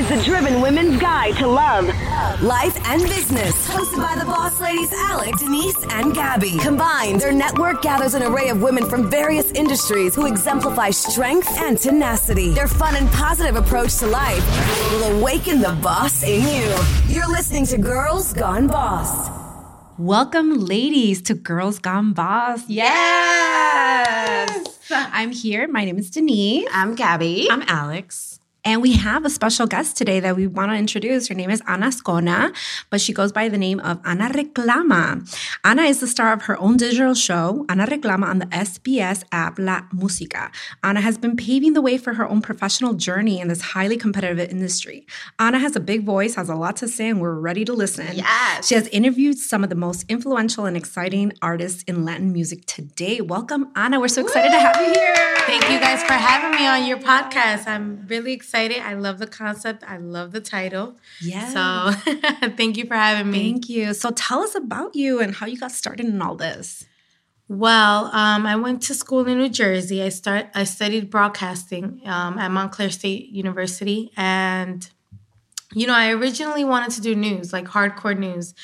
is the Driven Women's Guide to Love, Life and Business, hosted by the boss ladies Alex, Denise, and Gabby. Combined, their network gathers an array of women from various industries who exemplify strength and tenacity. Their fun and positive approach to life will awaken the boss in you. You're listening to Girls Gone Boss. Welcome, ladies, to Girls Gone Boss. Yes! I'm here. My name is Denise. I'm Gabby. I'm Alex. And we have a special guest today that we want to introduce. Her name is Ana Ascona, but she goes by the name of Ana Reclama. Ana is the star of her own digital show, Ana Reclama, on the SBS app La Música. Ana has been paving the way for her own professional journey in this highly competitive industry. Ana has a big voice, has a lot to say, and we're ready to listen. Yes. She has interviewed some of the most influential and exciting artists in Latin music today. Welcome, Ana. We're so excited Woo! to have you here. Thank you guys for having me on your podcast. I'm really excited excited. I love the concept. I love the title. Yeah. So thank you for having me. Thank you. So tell us about you and how you got started in all this. Well, um, I went to school in New Jersey. I start. I studied broadcasting um, at Montclair State University, and you know, I originally wanted to do news, like hardcore news.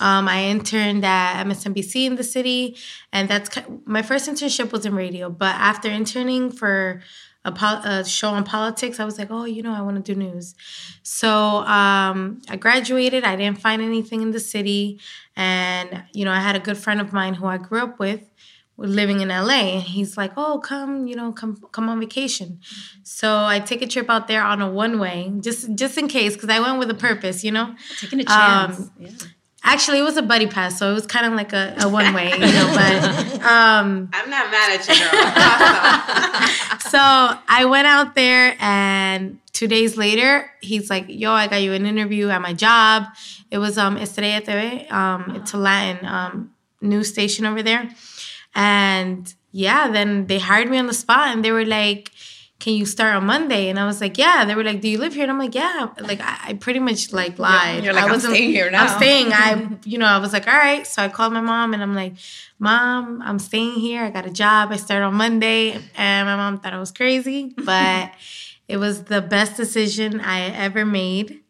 Um, I interned at MSNBC in the city, and that's my first internship was in radio. But after interning for a, a, show on politics, I was like, oh, you know, I want to do news. So um, I graduated. I didn't find anything in the city. And, you know, I had a good friend of mine who I grew up with living in LA and he's like, "Oh, come, you know, come come on vacation." So I take a trip out there on a one way just just in case cuz I went with a purpose, you know. Taking a chance. Um, yeah. Actually, it was a buddy pass, so it was kind of like a, a one way, you know. But um, I'm not mad at you, girl. so I went out there, and two days later, he's like, "Yo, I got you an interview at my job." It was um Estrella TV, um, it's a Latin um news station over there, and yeah, then they hired me on the spot, and they were like can you start on Monday? And I was like, yeah. They were like, do you live here? And I'm like, yeah. Like I, I pretty much like lied. You're like, I am staying here now. I'm staying. I, you know, I was like, all right. So I called my mom and I'm like, mom, I'm staying here. I got a job. I start on Monday. And my mom thought I was crazy, but it was the best decision I ever made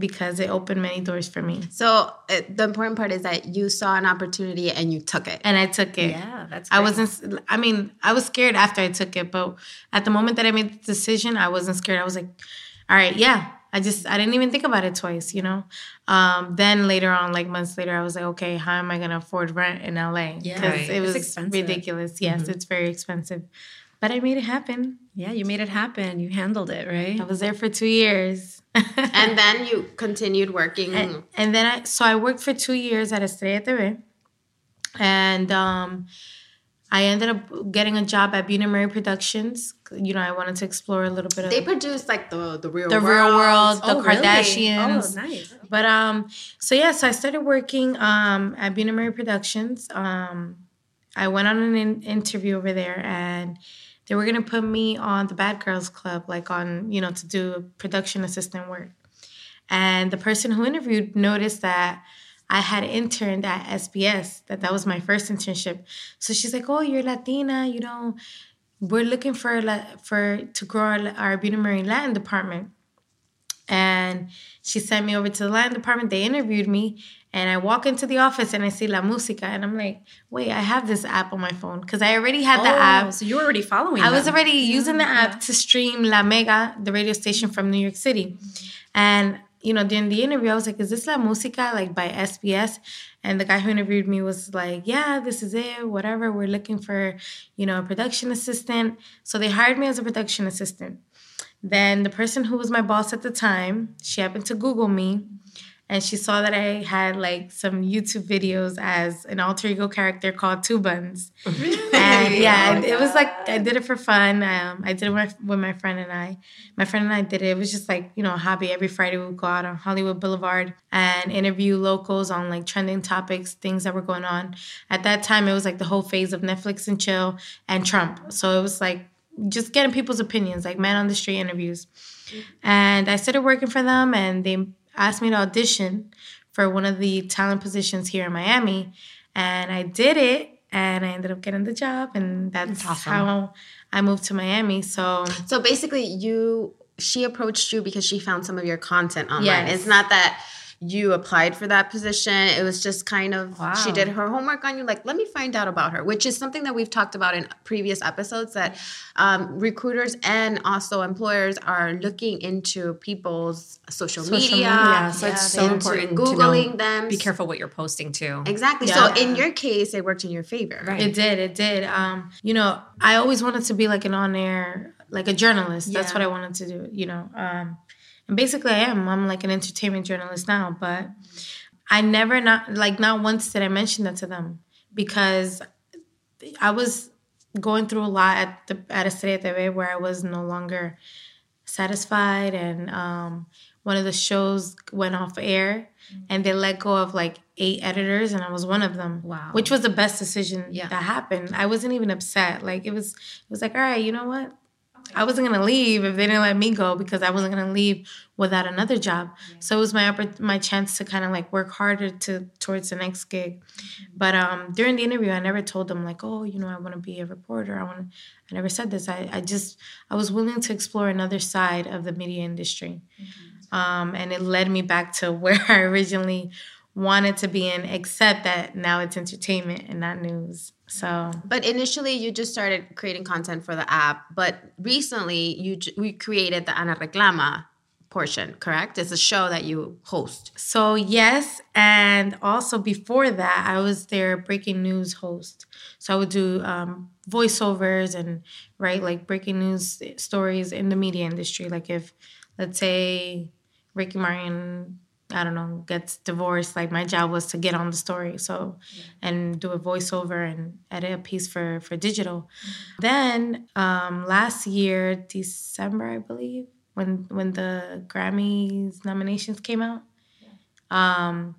because it opened many doors for me. So uh, the important part is that you saw an opportunity and you took it. And I took it. Yeah, that's. Great. I wasn't. I mean, I was scared after I took it, but at the moment that I made the decision, I wasn't scared. I was like, "All right, yeah." I just I didn't even think about it twice, you know. Um, then later on, like months later, I was like, okay, how am I gonna afford rent in LA? Yeah, right. it was ridiculous. Yes, mm-hmm. it's very expensive, but I made it happen. Yeah, you made it happen. You handled it, right? I was there for two years and then you continued working. And, and, then I, so I worked for two years at Estrella TV. And um, I ended up getting a job at Bunim Murray Productions. You know, I wanted to explore a little bit of. They produce like the the real the world. real world, the oh, Kardashians. Really? Oh, nice. But um, so yeah, so I started working um at Bunim Murray Productions. Um, I went on an in- interview over there, and they were gonna put me on the Bad Girls Club, like on you know to do production assistant work. And the person who interviewed noticed that I had interned at SBS, that that was my first internship. So she's like, "Oh, you're Latina, you know, we're looking for for to grow our, our Bunim Murray Latin department." And she sent me over to the Latin department. They interviewed me, and I walk into the office and I see La Música, and I'm like, wait, I have this app on my phone because I already had oh, the app. So you were already following. I them. was already using the app yeah. to stream La Mega, the radio station from New York City, and you know, during the interview, I was like, "Is this La Música like by SBS?" And the guy who interviewed me was like, "Yeah, this is it. Whatever. We're looking for, you know, a production assistant." So they hired me as a production assistant. Then the person who was my boss at the time, she happened to Google me and she saw that I had like some YouTube videos as an alter ego character called Two Buns. Really? And yeah, oh it was like I did it for fun. Um, I did it with, with my friend and I. My friend and I did it. It was just like you know a hobby. Every Friday we would go out on Hollywood Boulevard and interview locals on like trending topics, things that were going on. At that time, it was like the whole phase of Netflix and chill and Trump. So it was like just getting people's opinions, like man on the street interviews. And I started working for them, and they asked me to audition for one of the talent positions here in Miami, and I did it, and I ended up getting the job, and that's, that's awesome. how I moved to Miami. So, so basically, you she approached you because she found some of your content online. Yes. It's not that you applied for that position. It was just kind of Wow. she did her homework on you. Like, let me find out about her, which is something that we've talked about in previous episodes. That um, recruiters and also employers are looking into people's social, Social media. media, so Yeah, it's so important googling know, them. Be careful what you're posting too. Exactly. Yeah. So in your case, it worked in your favor. Right. It did. It did. Um, you know, I always wanted to be like an on-air, like a journalist. That's what I wanted to do. You know, um, basically, I am. I'm like an entertainment journalist now. But I never, not like, not once did I mention that to them because I was going through a lot at the at Estrella TV where I was no longer satisfied, and um, one of the shows went off air, and they let go of like eight editors, and I was one of them. Wow. Which was the best decision Yeah. that happened. I wasn't even upset. Like it was, it was like, all right, you know what? I wasn't gonna leave if they didn't let me go because I wasn't gonna leave without another job. So it was my my chance to kind of like work harder to towards the next gig. But um, during the interview, I never told them like, oh, you know, I want to be a reporter. I want. I never said this. I I just I was willing to explore another side of the media industry, um, and it led me back to where I originally wanted to be in, except that now it's entertainment and not news. So But initially, you just started creating content for the app. But recently, you we created the Ana Reclama portion. Correct? It's a show that you host. So yes, and also before that, I was their breaking news host. So I would do um, voiceovers and write like breaking news stories in the media industry. Like if, let's say, Ricky Martin, I don't know, gets divorced, like my job was to get on the story. So and do a voiceover and edit a piece for for digital. Then um, last year, December, I believe, when when the Grammys nominations came out. Um,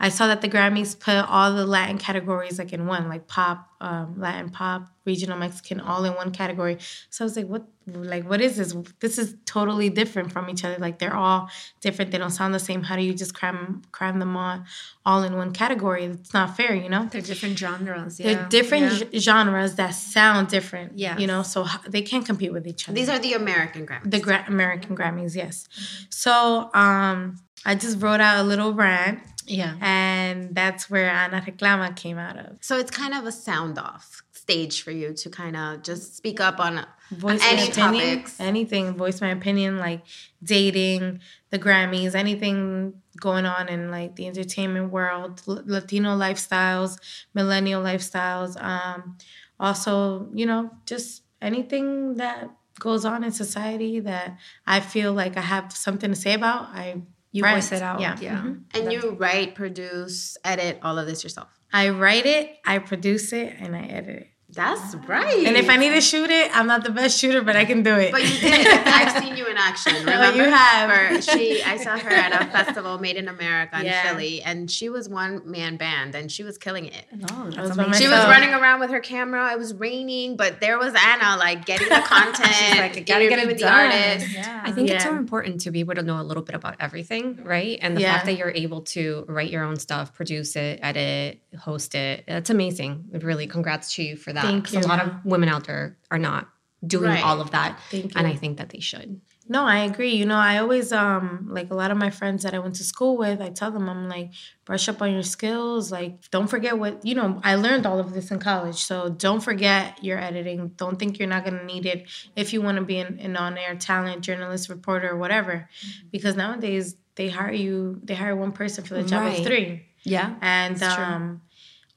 I saw that the Grammys put all the Latin categories like in one, like pop, um, Latin pop, regional Mexican, all in one category. So I was like, what, like, what is this? This is totally different from each other. Like they're all different. They don't sound the same. How do you just cram cram them all, all in one category? It's not fair, you know. They're different genres. Yeah. They're different Yeah. genres that sound different. Yeah. you know, so they can't compete with each other These are the American Grammys. the gra- American Grammys, yes. So um, I just wrote out a little rant, Yeah. and that's where Ana Reclama came out of. so it's kind of a sound off stage for you to kind of just speak up on Voice any opinion, topics. anything, voice my opinion, like dating, the Grammys, anything going on in like the entertainment world, L- Latino lifestyles, millennial lifestyles. Um, also, you know, just anything that goes on in society that I feel like I have something to say about. I You rant. voice it out. Yeah. Yeah. Mhm. And you write, produce, edit all of this yourself. I write it, I produce it, and I edit it. That's right. And if I need to shoot it, I'm not the best shooter, but I can do it. But you did. I've seen you in action. Oh, remember? you have. For, she, I saw her at a festival, Made in America in Yeah. Philly, and she was one man band, and she was killing it. Oh, was that's amazing. She was running around with her camera. It was raining, but there was Ana, like getting the content, She's like, I gotta get it with done. the artist. yeah. I think it's so important to be able to know a little bit about everything, right? And the Yeah. fact that you're able to write your own stuff, produce it, edit, host it, that's amazing. Really, congrats to you for that. Thank 'Cause you. A lot of women out there are not doing Right. all of that. Thank And. I think that they should. No, I agree. You know, I always um like a lot of my friends that I went to school with, I tell them I'm like brush up on your skills, like don't forget what, you know, I learned all of this in college. So don't forget your editing. Don't think you're not going to need it if you want to be an, an on-air talent, journalist, reporter or whatever. Because nowadays they hire you, they hire one person for the job Right. of 3. Yeah. And um,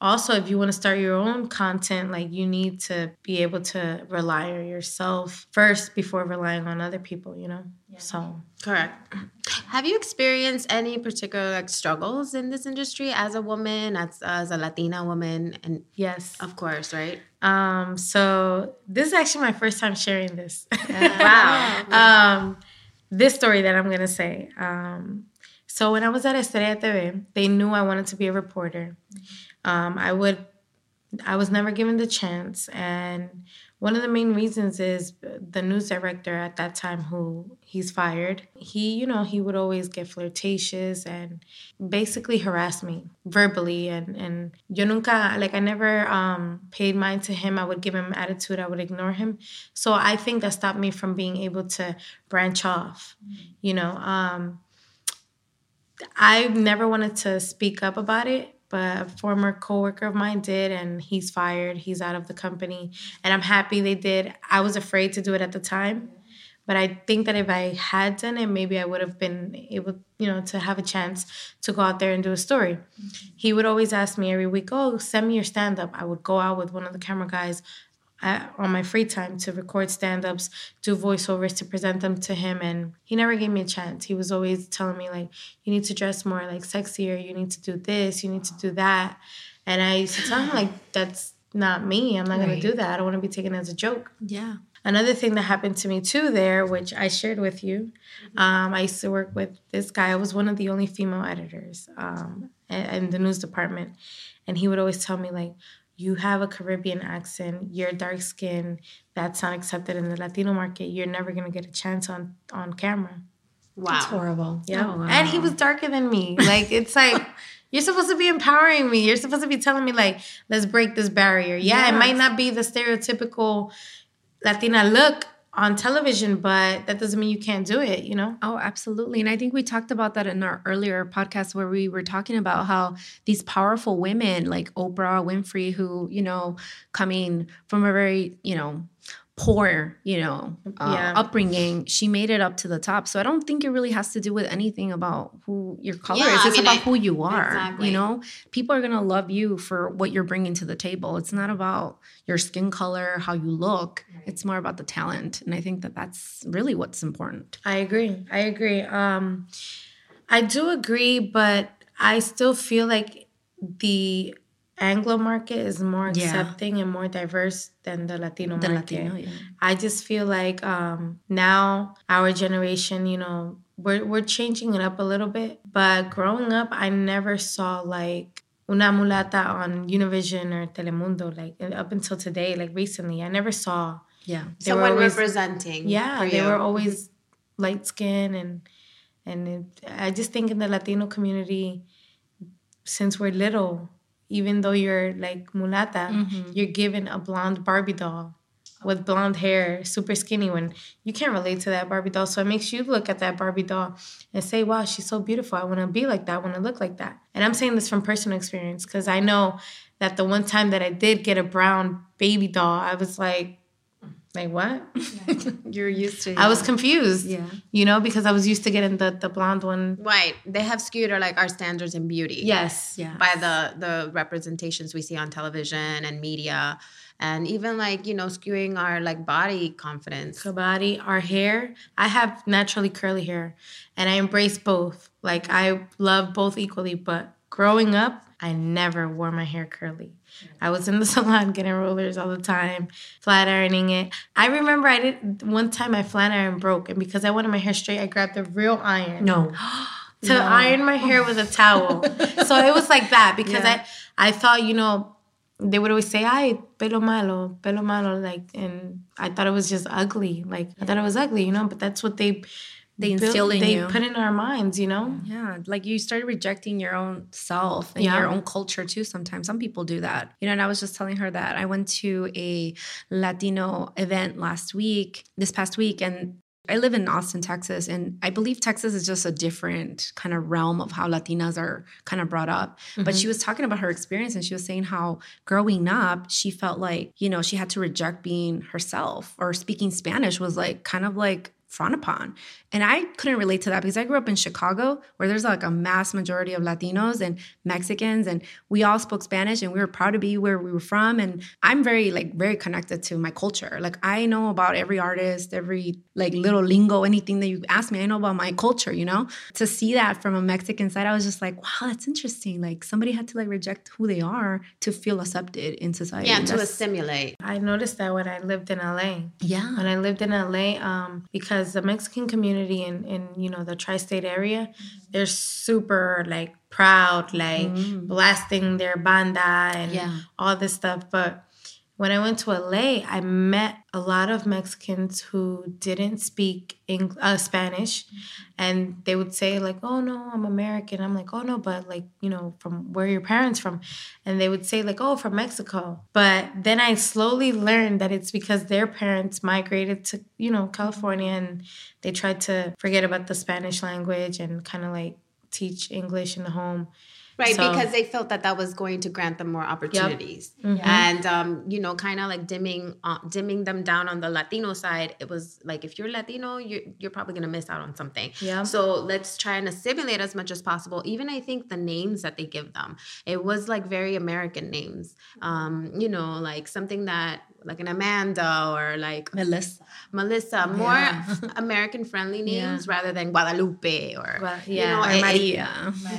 also, if you want to start your own content, like you need to be able to rely on yourself first before relying on other people, you know? So, Correct. Have you experienced any particular like struggles in this industry as a woman, as, as a Latina woman, and yes. of course, right? Um, so, this is actually my first time sharing this. Wow. um, this story that I'm going to say. Um, so, when I was at Estrella TV, they knew I wanted to be a reporter. Um, I would, I was never given the chance. And one of the main reasons is the news director at that time who he's fired. He, you know, he would always get flirtatious and basically harass me verbally and and yo nunca like I never um paid mind to him. I would give him attitude, I would ignore him. So I think that stopped me from being able to branch off. You know, um I never wanted to speak up about it, but a former coworker of mine did, and he's fired. He's out of the company, and I'm happy they did. I was afraid to do it at the time, but I think that if I had done it, maybe I would have been able, you know, to have a chance to go out there and do a story. Mm-hmm. He would always ask me every week, "Oh, send me your stand up." I would go out with one of the camera guys on my free time to record stand-ups do voiceovers to present them to him and he never gave me a chance. He was always telling me like you need to dress more like sexier you need to do this you need to do that. And i used to tell him like that's not me i'm not right. going to do that i don't want to be taken as a joke. Yeah. Another thing that happened to me too there which i shared with you um, i used to work with this guy i was one of the only female editors um, in the news department. And he would always tell me like you have a Caribbean accent, you're dark skinned, that's not accepted in the Latino market, you're never gonna get a chance on on camera. Wow. That's horrible. Yeah. Oh, wow. And he was darker than me. Like it's like you're supposed to be empowering me. You're supposed to be telling me like, let's break this barrier. Yeah, yes. it might not be the stereotypical Latina look, on television, but that doesn't mean you can't do it, you know? Oh, absolutely. And I think we talked about that in our earlier podcast where we were talking about how these powerful women like Oprah Winfrey, who, you know, coming from a very, you know, poor, you know, uh, yeah. upbringing, she made it up to the top. So I don't think it really has to do with anything about who your color yeah, is. It's I mean, about who you are. Exactly. You know, people are gonna love you for what you're bringing to the table. It's not about your skin color, how you look. Right. It's more about the talent, and I think that that's really what's important. I agree. I agree. Um, I do agree, but I still feel like the Anglo market is more accepting yeah. and more diverse than the Latino the market. Latino, yeah. I just feel like um, now our generation, you know, we're we're changing it up a little bit. But growing up, I never saw like una mulata on Univision or Telemundo like up until today. Like recently, I never saw. Yeah, someone always, representing. Yeah, they were always light skin and and it, I just think in the Latino community, since we're little even though you're like mulata, mm-hmm. you're given a blonde Barbie doll with blonde hair, super skinny when you can't relate to that Barbie doll. So it makes you look at that Barbie doll and say, wow, she's so beautiful. I want to be like that. I want to look like that. And I'm saying this from personal experience because I know that the one time that I did get a brown baby doll, I was like, like what? You're used to. I was confused. Yeah. You know, because I was used to getting the the blonde one. Right. They have skewed our like our standards in beauty. Yes. Yeah. By the the representations we see on television and media, and even like you know skewing our like body confidence. Our body, our hair. I have naturally curly hair, and I embrace both. Like I love both equally, but growing up, I never wore my hair curly. I was in the salon getting rollers all the time, flat ironing it. I remember I did one time my flat iron broke, and because I wanted my hair straight, I grabbed the real iron. No. to no. iron my hair with a towel. so it was like that because yeah. I I thought, you know, they would always say, "Ay, pelo malo, pelo malo," like, and I thought it was just ugly. Like I thought it was ugly, you know. But that's what they they instill in they you. put in our minds, you know? Yeah. Like you started rejecting your own self and yeah. your own culture too sometimes. Some people do that. You know, and I was just telling her that I went to a Latino event last week, this past week, and I live in Austin, Texas, and I believe Texas is just a different kind of realm of how Latinas are kind of brought up. Mm-hmm. But she was talking about her experience and she was saying how growing up, she felt like, you know, she had to reject being herself or speaking Spanish was like kind of like frowned upon. And I couldn't relate to that because I grew up in Chicago where there's like a mass majority of Latinos and Mexicans and we all spoke Spanish and we were proud to be where we were from and I'm very like very connected to my culture. Like I know about every artist, every like little lingo, anything that you ask me, I know about my culture, you know? To see that from a Mexican side, I was just like, wow, that's interesting. Like somebody had to like reject who they are to feel accepted in society. Yeah, to assimilate. I noticed that when I lived in LA. Yeah. When I lived in LA, um, because because the Mexican community in, in you know the tri-state area, they're super like proud, like mm. blasting their banda and yeah. all this stuff. But when I went to LA, I met a lot of Mexicans who didn't speak Eng- uh, Spanish, and they would say like, "Oh no, I'm American." I'm like, "Oh no, but like you know, from where your parents from?" And they would say like, "Oh, from Mexico." But then I slowly learned that it's because their parents migrated to you know California, and they tried to forget about the Spanish language and kind of like teach English in the home. Right, So- because they felt that that was going to grant them more opportunities, Mm-hmm. and um, you know, kind of like dimming uh, dimming them down on the Latino side. It was like if you're Latino, you're you're probably gonna miss out on something. Yeah. So let's try and assimilate as much as possible. Even I think the names that they give them, it was like very American names. Um, you know, like something that like an Amanda or like Melissa. Melissa, more American friendly names rather than Guadalupe or Gua- you know, Or Or it- it- Maria.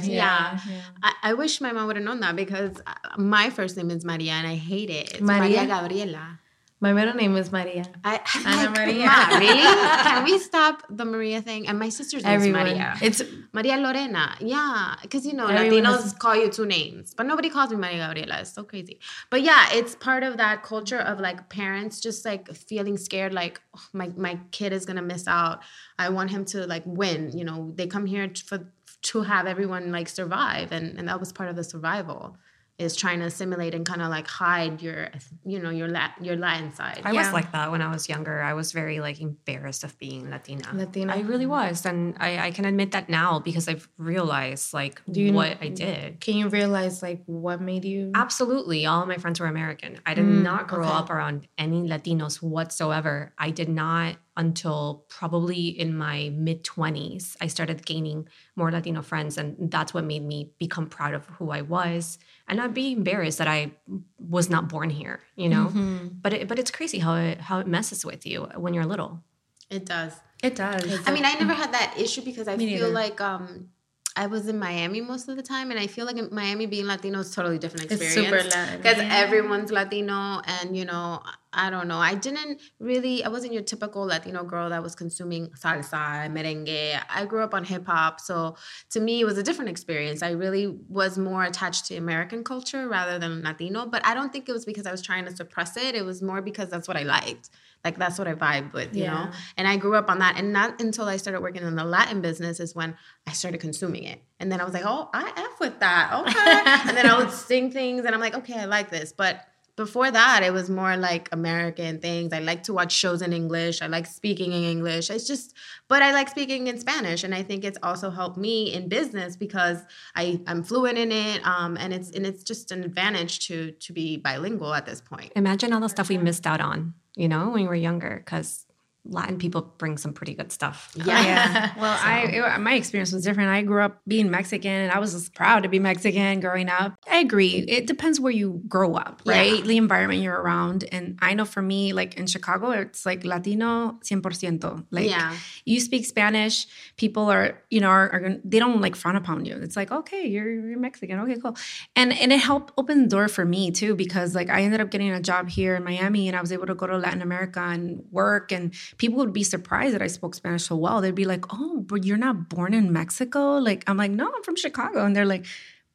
yeah. I, I wish my mom would have known that because uh, my first name is Maria and I hate it. It's Maria, Maria? Gabriela. My middle name is Maria. I, Ana like, Maria. Ma, really? Can we stop the Maria thing? And my sister's name is Maria. It's Maria Lorena. Yeah. Because, you know, Everyone Latinos has- call you two names, but nobody calls me Maria Gabriela. It's so crazy. But yeah, it's part of that culture of like parents just like feeling scared, like, "Oh, my, my kid is going to miss out. I want him to like win. You know, they come here t- for to have everyone like survive. And, and that was part of the survival is trying to assimilate and kind of like hide your, you know, your Lat- your Latin side. I Yeah. was like that when I was younger. I was very like embarrassed of being Latina. Latina. I really was, and I, I can admit that now because I've realized like you- what I did. Can you realize like what made you? Absolutely, all my friends were American. I did Mm, not grow okay. up around any Latinos whatsoever. I did not until probably in my mid twenties. I started gaining more Latino friends, and that's what made me become proud of who I was and not be embarrassed that I was not born here. You know, Mm-hmm. but it, but it's crazy how it how it messes with you when you're little. It does. It does. I mean, I never had that issue because I Me feel neither. like um, I was in Miami most of the time, and I feel like in Miami being Latino is totally different It's experience. super Latin. because everyone's Latino, and you know, I don't know. I didn't really. I wasn't your typical Latino girl that was consuming salsa, merengue. I grew up on hip hop, so to me, it was a different experience. I really was more attached to American culture rather than Latino. But I don't think it was because I was trying to suppress it. It was more because that's what I liked. Like that's what I vibe with, you know. And I grew up on that, and not until I started working in the Latin business is when I started consuming it. And then I was like, oh, I f with that, okay. and then I would sing things, and I'm like, okay, I like this, but before that, it was more like American things. I like to watch shows in English. I like speaking in English. It's just, but I like speaking in Spanish, and I think it's also helped me in business because I I'm fluent in it, um, and it's and it's just an advantage to to be bilingual at this point. Imagine all the stuff we missed out on, you know, when we were younger, because Latin people bring some pretty good stuff. Yeah. yeah. Well, I it, my experience was different. I grew up being Mexican, and I was just proud to be Mexican growing up. I agree. It depends where you grow up, right? Yeah. The environment you're around. And I know for me, like in Chicago, it's like Latino 100%. Like Yeah. you speak Spanish, people are, you know, are, are they don't like frown upon you. It's like, okay, you're, you're Mexican. Okay, cool. And and it helped open the door for me too, because like I ended up getting a job here in Miami and I was able to go to Latin America and work and people would be surprised that I spoke Spanish so well. They'd be like, "Oh, but you're not born in Mexico?" Like I'm like, "No, I'm from Chicago." And they're like,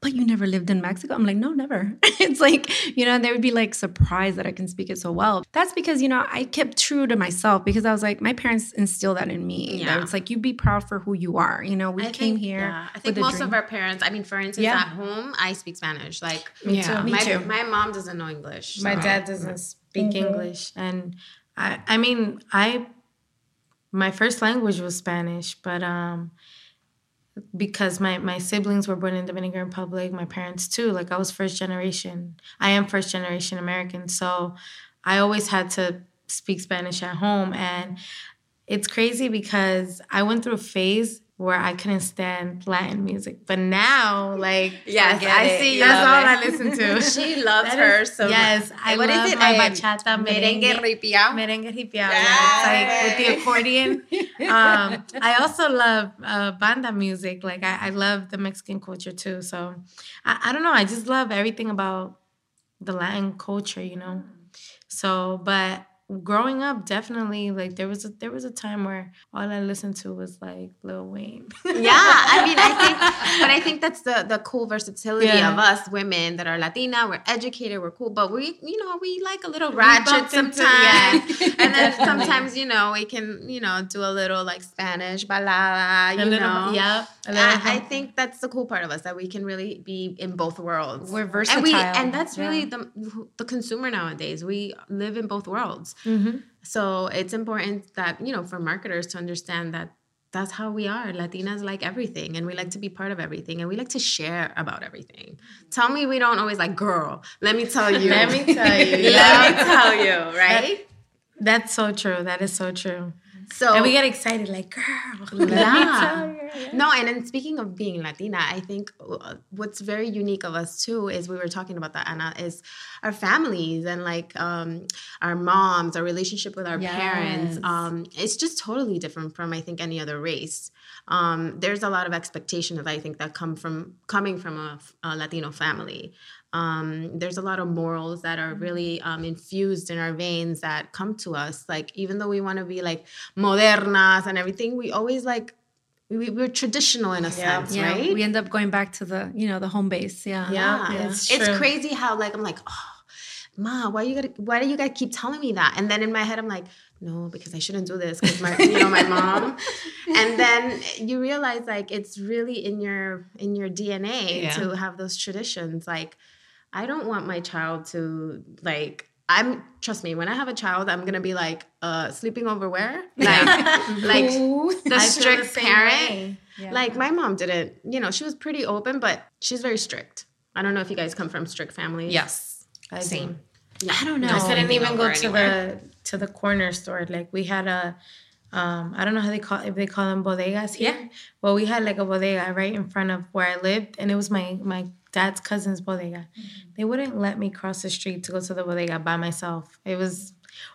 "But you never lived in Mexico?" I'm like, "No, never." it's like, you know, and they would be like surprised that I can speak it so well. That's because, you know, I kept true to myself because I was like, my parents instilled that in me. Yeah. That it's like you be proud for who you are. You know, we I came think- here. Yeah. I think with a most dream. of our parents. I mean, for instance, Yeah. at home, I speak Spanish. Like, Me too. Me my, too. my mom doesn't know English. My so- dad doesn't speak mm-hmm. English, and I I mean I my first language was Spanish, but um because my my siblings were born in the Dominican Republic, my parents too. Like I was first generation. I am first generation American, so I always had to speak Spanish at home, and it's crazy because I went through a phase where I couldn't stand Latin music, but now like Yes, forget I see That's love all it. I listen to. She loves That her is- so yes, I What is love it? my Um, bachata, merengue merengue, ripiao? merengue ripiao. yeah, It's like with the accordion. um, I also love uh, banda music. Like I, I love the Mexican culture too. So I, I don't know. I just love everything about the Latin culture. You know. So, but growing up, definitely like there was a there was a time where all I listened to was like Lil Wayne. yeah, I mean, I think, but I think that's the the cool versatility Yeah. of us women that are Latina. We're educated, we're cool, but we, you know, we like a little ratchet bumped into- sometimes, yeah. and then sometimes, you know, we can, you know, do a little like Spanish balada, you a little, know. yeah. I, I think that's the cool part of us that we can really be in both worlds. We're and versatile. we and that's Yeah. really the the consumer nowadays. We live in both worlds. Mhm. So it's important that, you know, for marketers to understand that that's how we are. Latinas like everything and we like to be part of everything and we like to share about everything. Tell me we don't always like, girl, let me tell you. Let me tell you. let me tell you, right? That's so true. That is so true. So And we get excited, like, girl, Yeah. No, and then speaking of being Latina, I think uh, what's very unique of us too is we were talking about that, Ana, is our families and like um, our moms, our relationship with our parents. Um, it's just totally different from I think any other race. Um, there's a lot of expectations I think that come from coming from a, a Latino family. Um, there's a lot of morals that are really um, infused in our veins that come to us. Like even though we want to be like modernas and everything, we always like we, we're traditional in a Yeah. sense, yeah, right? we end up going back to the you know the home base. Yeah, Yeah. yeah, it's it's, crazy how like I'm like, oh, ma, why you gotta, why do you gotta keep telling me that? And then in my head, I'm like, no, because I shouldn't do this because my, you know, my mom. And then you realize like it's really in your in your DNA Yeah. to have those traditions. Like, I don't want my child to like. I'm trust me. When I have a child, I'm gonna be like, uh, sleeping over where? Like, like the strict the parent. way. Like my mom didn't, you know, she was pretty open, but she's very strict. I don't know if you guys come from strict families. Yes. I Same. do. I don't know. I couldn't even go over to the to the corner store. Like we had a, um, I don't know how they call if they call them bodegas here. Yeah. Well, we had like a bodega right in front of where I lived, and it was my my dad's cousin's bodega. They wouldn't let me cross the street to go to the bodega by myself. It was.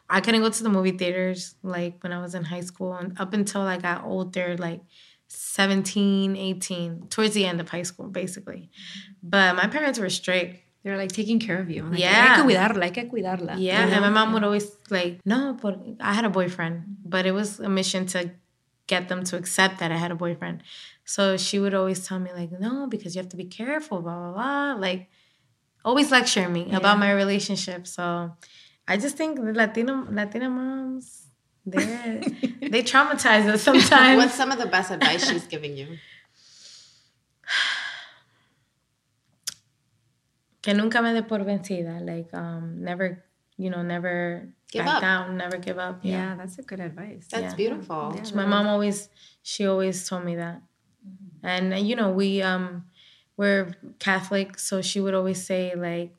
I couldn't go to the movie theaters like when I was in high school and up until I got older, like 17, 18, towards the end of high school, basically. But my parents were strict. They're like taking care of you. Like, Yeah. hay que cuidarla, hay que cuidarla. Yeah, you know? and my mom would always like, no, but I had a boyfriend, but it was a mission to get them to accept that I had a boyfriend. So she would always tell me like, no, because you have to be careful, blah blah blah. Like, always lecturing me about my relationship. So I just think the Latino Latina moms, they they traumatize us sometimes. What's some of the best advice she's giving you? Que nunca me dé por vencida. Like, um, never, you know, never Give back up. down, never give up. Yeah, that's a good advice. That's Yeah. beautiful. my mom always she always told me that and uh, you know we um we're catholic so she would always say like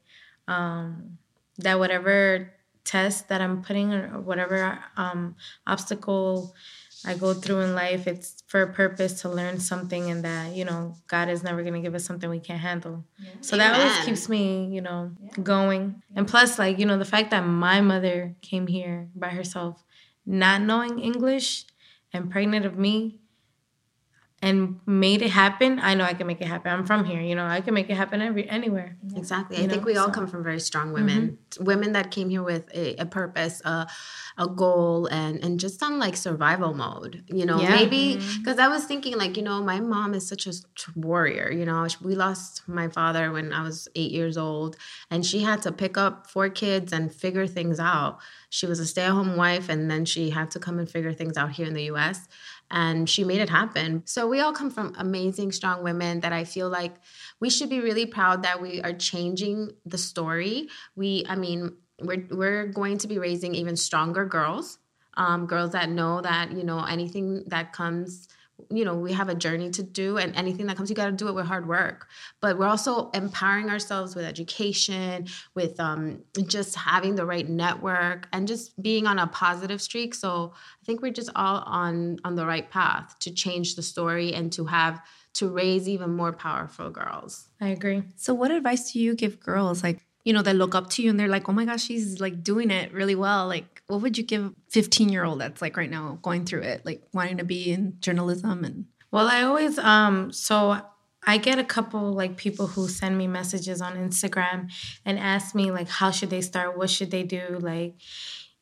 um that whatever test that i'm putting or whatever um obstacle i go through in life it's for a purpose to learn something and that you know god is never going to give us something we can't handle. So that always keeps me you know going. And plus like you know the fact that my mother came here by herself not knowing english and pregnant of me and made it happen, I know I can make it happen. I'm from here, you know, I can make it happen every anywhere. Exactly. I You think we all so- come from very strong mm-hmm. women, women that came here with a, a purpose, a, a goal, and and just on like survival mode. You know, Yeah. maybe mm-hmm. because I was thinking like, you know, my mom is such a warrior. You know, we lost my father when I was eight years old, and she had to pick up four kids and figure things out. She was a stay-at-home wife, and then she had to come and figure things out here in the U.S and she made it happen. So we all come from amazing, strong women that I feel like we should be really proud that we are changing the story. We, I mean, we're we're going to be raising even stronger girls, um, girls that know that you know anything that comes. You know, we have a journey to do, and anything that comes, you got to do it with hard work. But we're also empowering ourselves with education, with um, just having the right network, and just being on a positive streak. So I think we're just all on on the right path to change the story and to have to raise even more powerful girls. I agree. So, what advice do you give girls like, you know, that look up to you and they're like, oh my gosh, she's like doing it really well? Like, what would you give 15 year old that's like right now going through it, like wanting to be in journalism and Well, I always um so I get a couple like people who send me messages on Instagram and ask me like how should they start, what should they do, like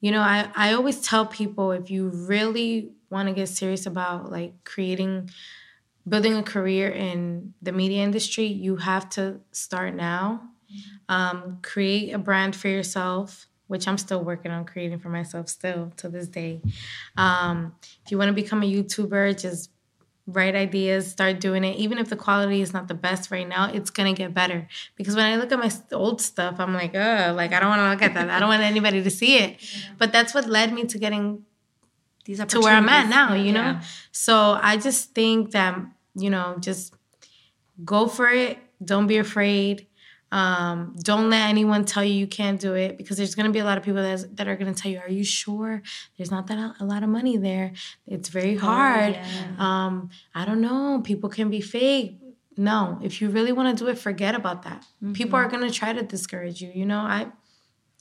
you know, I, I always tell people if you really want to get serious about like creating, building a career in the media industry, you have to start now. Um, create a brand for yourself, which I'm still working on creating for myself still to this day. Um, if you want to become a YouTuber, just write ideas, start doing it. Even if the quality is not the best right now, it's gonna get better. Because when I look at my old stuff, I'm like, oh, like I don't want to look at that. I don't want anybody to see it. But that's what led me to getting These to where I'm at now, you know? Yeah. So I just think that, you know, just go for it. Don't be afraid. Um, don't let anyone tell you you can't do it because there's going to be a lot of people that, that are going to tell you, Are you sure? There's not that a lot of money there. It's very hard. Um, I don't know. People can be fake. No, if you really want to do it, forget about that. People are going to try to discourage you. You know, I,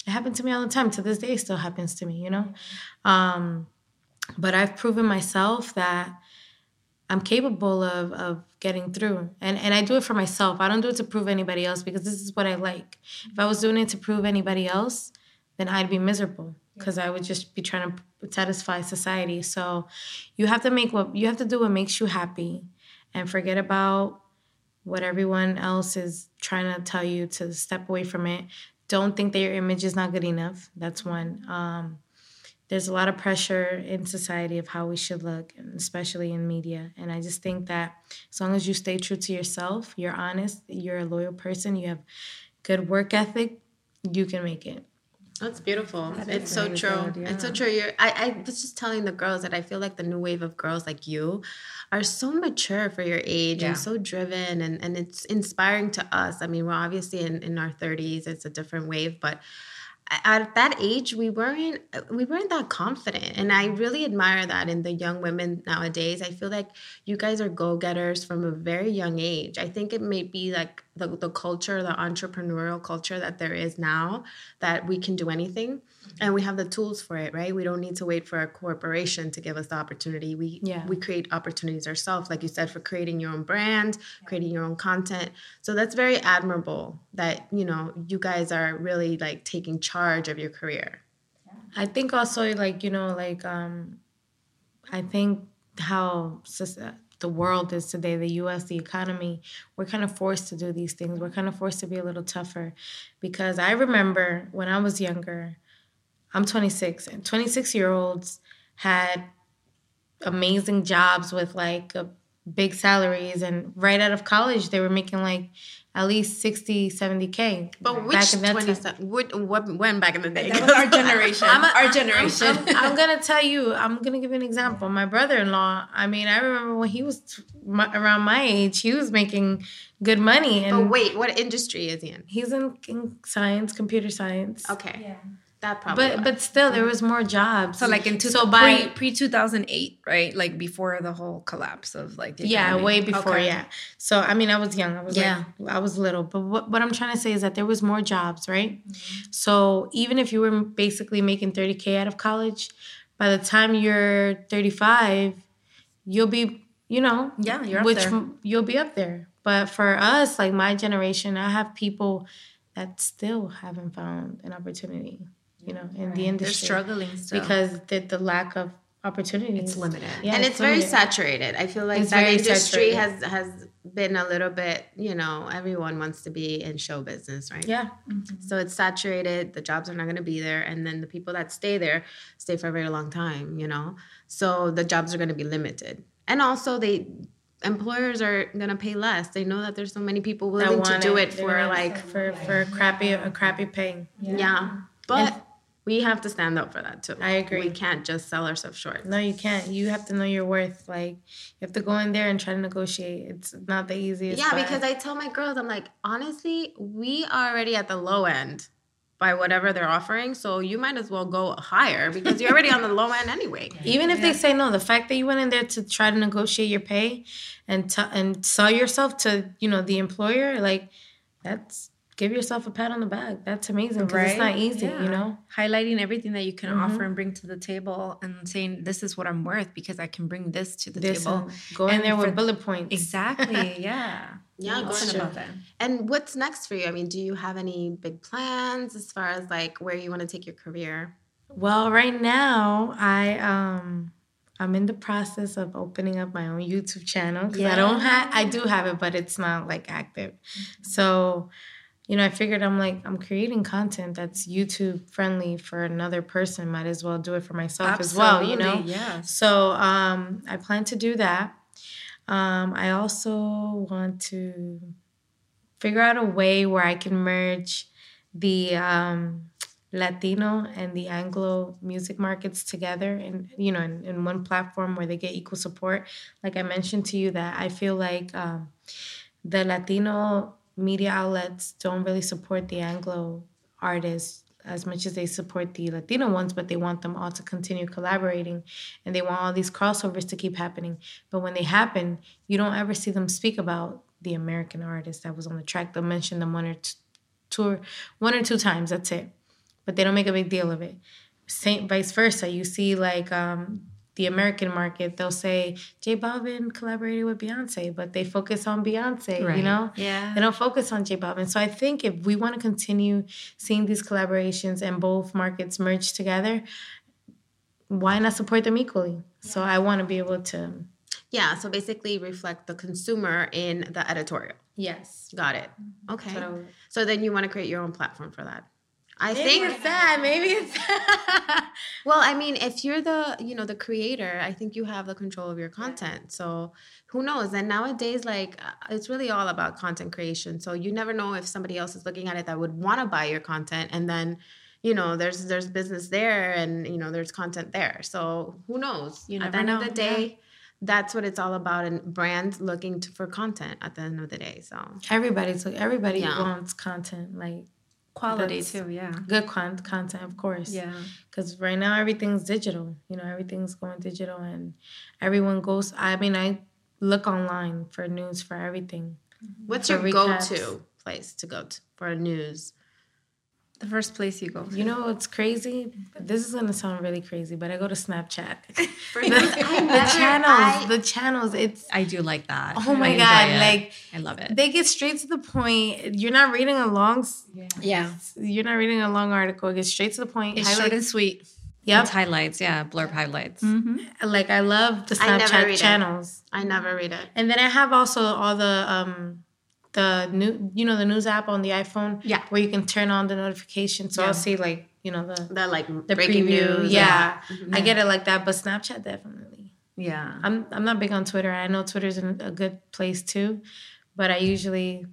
it happened to me all the time. To this day, it still happens to me, you know? Um, but I've proven myself that I'm capable of of getting through. And and I do it for myself. I don't do it to prove anybody else because this is what I like. If I was doing it to prove anybody else, then I'd be miserable because I would just be trying to satisfy society. So you have to make what you have to do what makes you happy and forget about what everyone else is trying to tell you to step away from it. Don't think that your image is not good enough. That's one. Um, there's a lot of pressure in society of how we should look, and especially in media. And I just think that as long as you stay true to yourself, you're honest, you're a loyal person, you have good work ethic, you can make it. That's beautiful. it's so true. It's so true. You're, I, I was just telling the girls that I feel like the new wave of girls like you are so mature for your age Yeah. and so driven and, and it's inspiring to us. I mean, we're obviously in, in our 30s, it's a different wave, but at that age we weren't we weren't that confident. And i really admire that in the young women nowadays. I feel like you guys are go-getters from a very young age. I think it may be like the, the culture the entrepreneurial culture that there is now that we can do anything and we have the tools for it right we don't need to wait for a corporation to give us the opportunity we Yeah. we create opportunities ourselves like you said for creating your own brand creating your own content so that's very admirable that you know you guys are really like taking charge of your career I think also like you know like um, I think how the world is today, the U.S., the economy, we're kind of forced to do these things. We're kind of forced to be a little tougher, because I remember when I was younger. I'm 26, and 26 year olds had amazing jobs with like a big salaries, and right out of college they were making like at least 60, 70k. but which back in that 20 time. what, what when back in the day That was our generation. I'm a- our I'm- generation. I'm, I'm gonna tell you. I'm gonna give you an example. My brother-in-law. I mean, I remember when he was t- my, around my age, he was making good money, and but wait what industry is he in he's in, in science, computer science. okay that probably But was. but still, there was more jobs. so like in two, so by pre two thousand eight, right? Like before the whole collapse of like the yeah, economy. way before. Okay. Yeah. So I mean, I was young. I was Yeah. like, I was little. But what what I'm trying to say is that there was more jobs, right? Mm-hmm. So even if you were basically making 30k out of college, by the time you're 35, you'll be, you know, Yeah, you're up which there. you'll be up there. But for us, like my generation, I have people that still haven't found an opportunity, you know, in the industry. They're struggling still. because the, the lack of opportunities. It's limited. Yeah, and it's, very limited. saturated. I feel like It's that industry saturated. has has been a little bit, you know, everyone wants to be in show business, right? Yeah. Mm-hmm. So it's saturated. The jobs are not going to be there, and then the people that stay there stay for a very long time. You know, so the jobs are going to be limited, and also they employers are going to pay less. They know that there's so many people willing to do it They for like for for crappy a crappy pay. yeah, but. We have to stand up for that too. I agree. We can't just sell ourselves short. No, you can't. You have to know your worth. Like you have to go in there and try to negotiate. It's not the easiest. Yeah, but- because I tell my girls, I'm like, honestly, we are already at the low end by whatever they're offering. So you might as well go higher because you're already on the low end anyway. even if they say no, the fact that you went in there to try to negotiate your pay and t- and sell yourself to you know the employer, like that's give yourself a pat on the back. That's amazing because it's not easy. Yeah. You know. highlighting everything that you can Mm-hmm. offer and bring to the table and saying this is what i'm worth because i can bring this to the This table and go And there for- with bullet points. exactly yeah Yeah, Open go about that And what's next for you? I mean, do you have any big plans as far as like where you want to take your career? Well, right now I um I'm in the process of opening up my own YouTube channel because I don't have I do have it, but it's not like active. So, you know, I figured I'm like I'm creating content that's YouTube friendly for another person. Might as well do it for myself as well. You know. Absolutely, yes. So um, I plan to do that. Um, I also want to figure out a way where I can merge the um, Latino and the Anglo music markets together, and you know, in, in one platform where they get equal support. Like I mentioned to you, that I feel like um, the Latino media outlets don't really support the Anglo artists as much as they support the Latino ones, but they want them all to continue collaborating and they want all these crossovers to keep happening. But when they happen, you don't ever see them speak about the American artist that was on the track. They'll mention them one or two, two one or two times, that's it. But they don't make a big deal of it. Same vice versa. You see like um the American market, they'll say J Balvin collaborated with Beyonce, but they focus on Beyonce, you know? Yeah. They don't focus on J Balvin. So I think if we want to continue seeing these collaborations and both markets merge together, why not support them equally? So I want to be able to. Yeah, so basically reflect the consumer in the editorial. Yes. Got it. Okay. So So then you want to create your own platform for that. I maybe think it's that. Maybe it's Well, I mean, if you're the, you know, the creator, I think you have the control of your content. So who knows? And nowadays, like, uh, it's really all about content creation. So you never know if somebody else is looking at it that would want to buy your content, and then, you know, there's there's business there, and you know, there's content there. So who knows? You know, at the end of the day. That's what it's all about, and brands looking to, for content at the end of the day. So everybody's everybody Yeah. wants content, like Quality That's- too, yeah. good con- content, of course. Yeah. because right now everything's digital you know everything's going digital and everyone goes i mean i look online for news for everything mm-hmm. what's For your recaps. go-to place to go to for news? The first place you go. you know it's crazy this is gonna sound really crazy but i go to snapchat the, the never- channels I- the channels it's I do like that. oh my I god like I love it. they get straight to the point you're not reading a long s- Yeah. you're not reading a long article it gets straight to the point It's short and sweet. yep It's highlights, yeah, blurb highlights. like i love the I never snapchat read it. channels I never read it. And then I have also all the um the new you know the news app on the iPhone. Yeah. Where you can turn on the notification. So I'll see like, you know, the The like the breaking preview. news. Yeah. I mm-hmm. get it like that, but Snapchat definitely. Yeah. I'm I'm not big on Twitter. I know Twitter's in a good place too, but I usually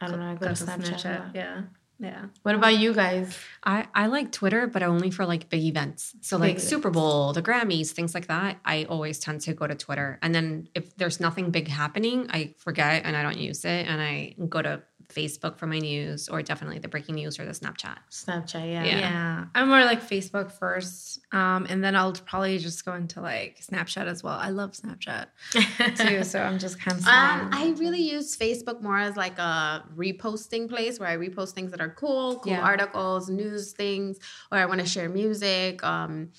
I don't know, I go Go to to Snapchat. Snapchat. Yeah. Yeah. What about you guys? I, I like Twitter, but only for like big events. So like Big Super Bowl, the Grammys, things like that. I always tend to go to Twitter. And then if there's nothing big happening, I forget and I don't use it. And I go to Facebook for my news or definitely the breaking news or the Snapchat. Snapchat, yeah. Yeah. Yeah. I'm more like Facebook first. Um, and then I'll probably just go into like Snapchat as well. I love Snapchat too. So I'm just kind of Um, I really use Facebook more as like a reposting place where I repost things that are cool, cool Yeah. articles, news things, or I want to share music. Um,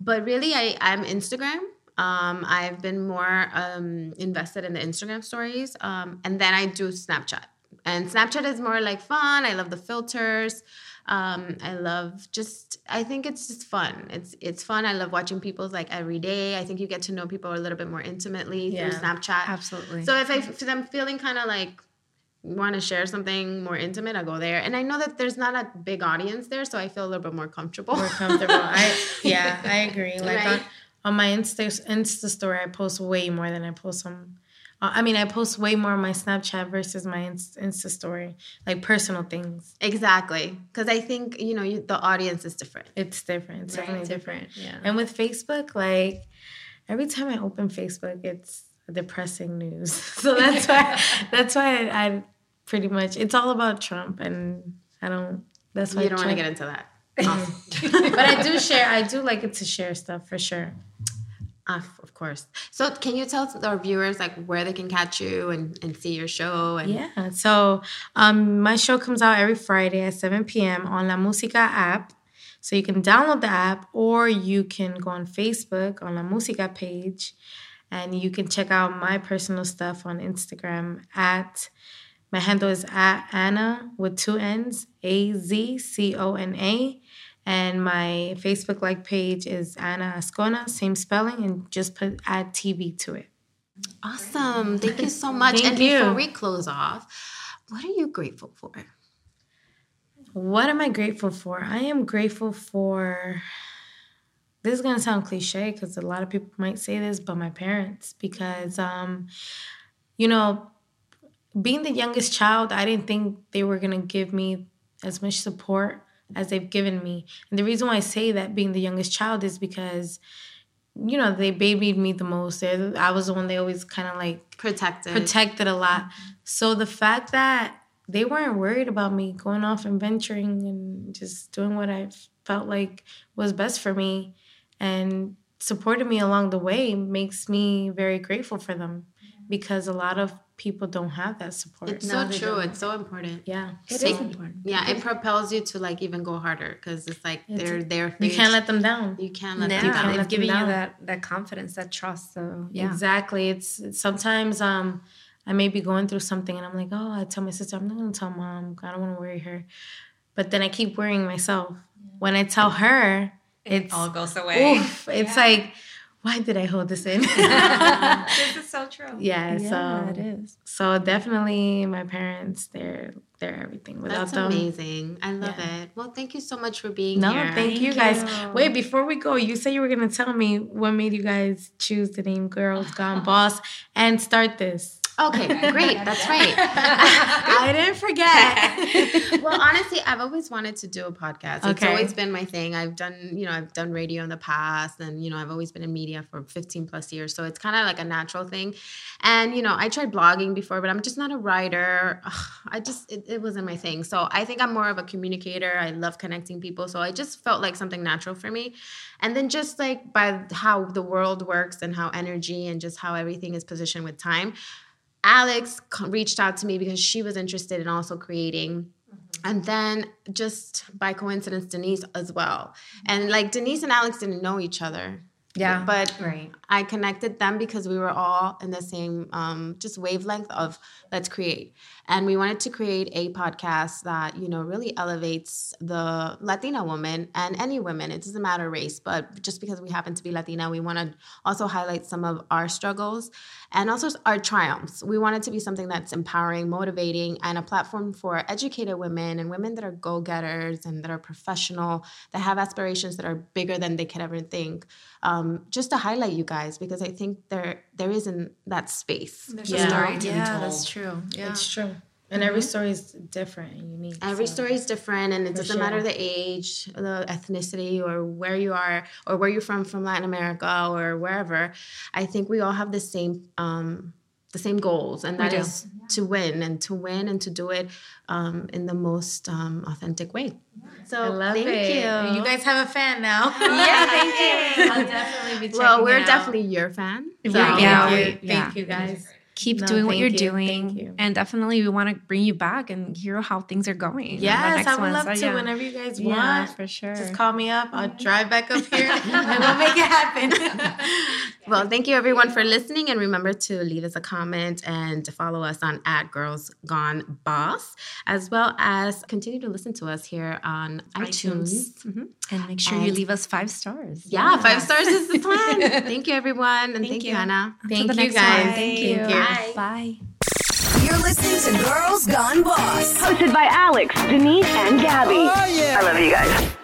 but really, I, I'm Instagram. Um, I've been more um, invested in the Instagram stories. Um, and then I do Snapchat. And Snapchat is more like fun. I love the filters. Um, I love just I think it's just fun. It's it's fun. I love watching people's like every day. I think you get to know people a little bit more intimately Yeah. through Snapchat. absolutely. So if I if I'm feeling kind of like want to share something more intimate, I go there. And I know that there's not a big audience there, so I feel a little bit more comfortable. More comfortable. I yeah, I agree. Like Right. on, on my Insta Insta story, I post way more than I post on. Uh, I mean, I post way more on my Snapchat versus my Insta, story, like personal things. exactly, because I think you know you, the audience is different. It's different. It's definitely different. Yeah. And with Facebook, like every time I open Facebook, it's depressing news. So that's why that's why I, I pretty much it's all about Trump, and I don't. That's why You don't want to get into that. but I do share. I do like it to share stuff for sure. Uh, of course. So can you tell our viewers like where they can catch you and, and see your show? And Yeah. So um, my show comes out every Friday at 7 p.m. on La Musica app. So you can download the app or you can go on Facebook on La Musica page and you can check out my personal stuff on Instagram at my handle is at Anna with two N's, A Z C O N A. And my Facebook like page is Anna Azcona, same spelling, and just put add TV to it. Awesome. Thank you so much. Thank and you. before we close off, what are you grateful for? What am I grateful for? I am grateful for. This is gonna sound cliche because a lot of people might say this, but my parents, because um, you know, being the youngest child, I didn't think they were gonna give me as much support as they've given me. And the reason why I say that being the youngest child is because, you know, they babied me the most. They're- I was the one they always kind of like Protected. protected a lot. So the fact that they weren't worried about me going off and venturing and just doing what I felt like was best for me and supported me along the way makes me very grateful for them because a lot of people don't have that support. It's so true. It's so important. yeah. It So- is important. Yeah, it propels you to like even go harder because it's like they're there. You can't let them down. You can't let Yeah, them can't down. they've let them given you that that confidence, that trust. So yeah, Exactly. It's, it's sometimes um I may be going through something and I'm like, oh, I tell my sister, I'm not gonna tell mom. I don't want to worry her. But then I keep worrying myself. When I tell her, it's all goes away. oof. It's like, why did I hold this in? this is so true. yeah, yeah, so it is. so definitely my parents, they're they're everything. Without That's them. amazing. I love Yeah. it. Well, thank you so much for being No, here. No, thank, you guys. Wait, before we go, you said you were gonna tell me what made you guys choose the name Girls Gone Boss and start this. Okay, great. That's right. I didn't forget. well, honestly, I've always wanted to do a podcast. It's always been my thing. I've done, you know, I've done radio in the past and, you know, I've always been in media for 15 plus years. So it's kind of like a natural thing. And, you know, I tried blogging before, but I'm just not a writer. Ugh, I just, it, it wasn't my thing. So I think I'm more of a communicator. I love connecting people. So I just felt like something natural for me. And then just like by how the world works and how energy and just how everything is positioned with time, Alex reached out to me because she was interested in also creating. And then just by coincidence, Denise as well. And like Denise and Alex didn't know each other. Yeah. But Right. I connected them because we were all in the same um, just wavelength of let's create. And we wanted to create a podcast that, you know, really elevates the Latina woman and any women. It doesn't matter race, but just because we happen to be Latina, we want to also highlight some of our struggles and also our triumphs. We want it to be something that's empowering, motivating, and a platform for educated women and women that are go getters and that are professional, that have aspirations that are bigger than they could ever think. Um, just to highlight you guys because I think there there isn't that space. There's Yeah. a story to be told. that's true. Yeah. It's true. And every story is different and unique. Every so- story is different, and it doesn't sure. matter the age, the ethnicity, or where you are, or where you're from, from Latin America or wherever. I think we all have the same, um, the same goals, and that is to win and to win and to do it um, in the most um, authentic way. So I love thank it. you. You guys have a fan now. yeah, thank you. I'll definitely be checking well, we're out. definitely your fan. So. Thank you. we- Thank you guys. Keep No, doing what you're you, doing, thank you. and definitely we want to bring you back and hear how things are going. Yes, I would one. love So, to yeah. whenever you guys Yeah, want. for sure. Just call me up. I'll drive back up here and we'll make it happen. Well, thank you everyone for listening, and remember to leave us a comment and to follow us on at Girls Gone Boss, as well as continue to listen to us here on iTunes. Mhm. and make sure you leave us five stars. Yeah, five stars is the plan. thank you everyone, and thank, you, you. Anna. Thank you next guys. one. Thank you. Bye. Bye. You're listening to Girls Gone Boss. Hosted by Alex, Denise, and Gabby. I love you guys.